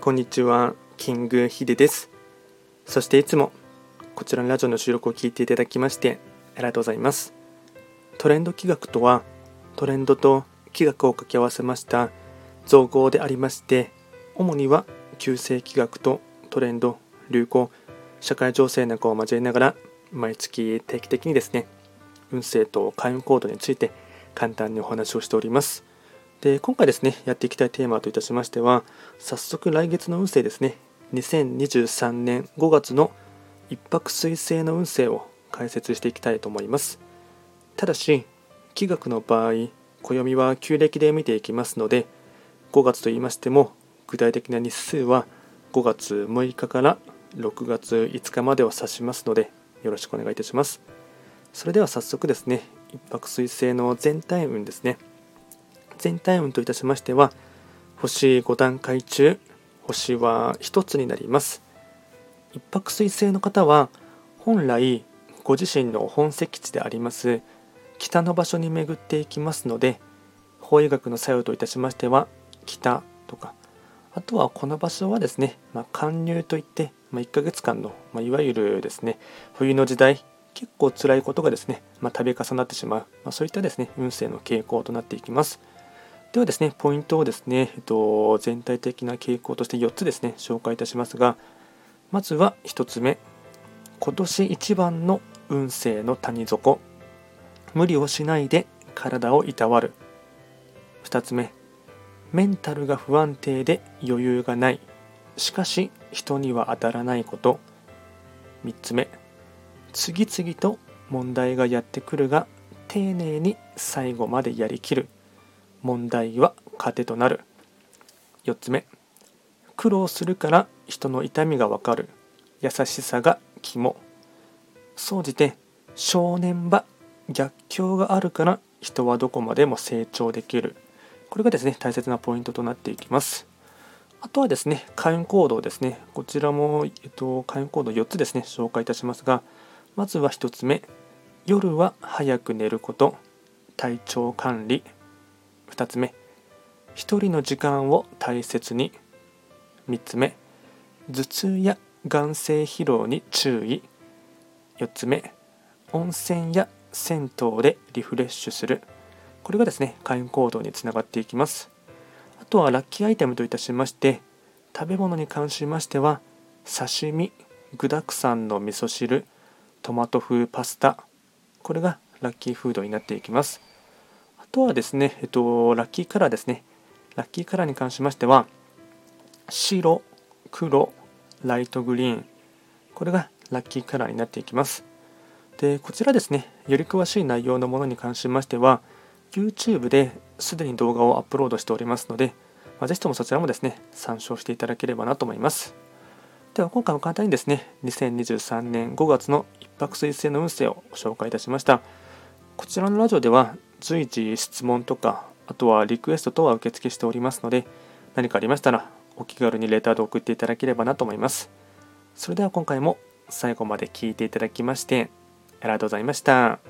こんにちは、キングヒデです。そしていつもこちらのラジオの収録を聞いていただきましてありがとうございます。トレンド企画とはトレンドと企画を掛け合わせました造語でありまして主には旧世企画とトレンド、流行、社会情勢なんかを交えながら毎月定期的にですね運勢と開運行動について簡単にお話をしております。で今回ですねやっていきたいテーマといたしましては早速来月の運勢ですね。2023年5月の一泊水星の運勢を解説していきたいと思います。ただし気学の場合暦は旧暦で見ていきますので5月と言いましても具体的な日数は5月6日から6月5日までを指しますのでよろしくお願いいたします。それでは早速ですね一泊水星の全体運ですね。全体運といたしましては星5段階中星は1つになります。一泊水星の方は本来ご自身の本石地であります北の場所に巡っていきますので法医学の作用といたしましては北とかあとはこの場所はですね、まあ、貫入といって、まあ、1ヶ月間の、まあ、いわゆるですね冬の時代結構辛いことがですね、まあ、度重なってしまう、まあ、そういったですね運勢の傾向となっていきます。ではですね、ポイントをですね、えっと、全体的な傾向として4つですね、紹介いたしますが、まずは1つ目、今年一番の運勢の谷底、無理をしないで体をいたわる。2つ目、メンタルが不安定で余裕がない。しかし人には当たらないこと。3つ目、次々と問題がやってくるが丁寧に最後までやりきる。問題は糧となる。4つ目。苦労するから人の痛みがわかる。優しさが肝。総じて正念場逆境があるから人はどこまでも成長できる。これがですね大切なポイントとなっていきます。あとはですね開運行動ですね。こちらも、えっと、開運行動4つですね紹介いたしますがまずは1つ目。夜は早く寝ること。体調管理。2つ目。1人の時間を大切に。3つ目。頭痛や眼性疲労に注意。4つ目。温泉や銭湯でリフレッシュする。これがですね開運行動につながっていきます。あとはラッキーアイテムといたしまして食べ物に関しましては刺身具だくさんの味噌汁トマト風パスタ。これがラッキーフードになっていきます。とはですね、えっと、ラッキーカラーですね。ラッキーカラーに関しましては、白、黒、ライトグリーン。これがラッキーカラーになっていきます。で、こちらですね、より詳しい内容のものに関しましては、YouTube ですでに動画をアップロードしておりますので、まあ、ぜひともそちらもですね、参照していただければなと思います。では今回も簡単にですね、2023年5月の一泊水星の運勢をご紹介いたしました。こちらのラジオでは随時質問とか、あとはリクエスト等は受付しておりますので、何かありましたらお気軽にレターで送っていただければなと思います。それでは今回も最後まで聴いていただきまして、ありがとうございました。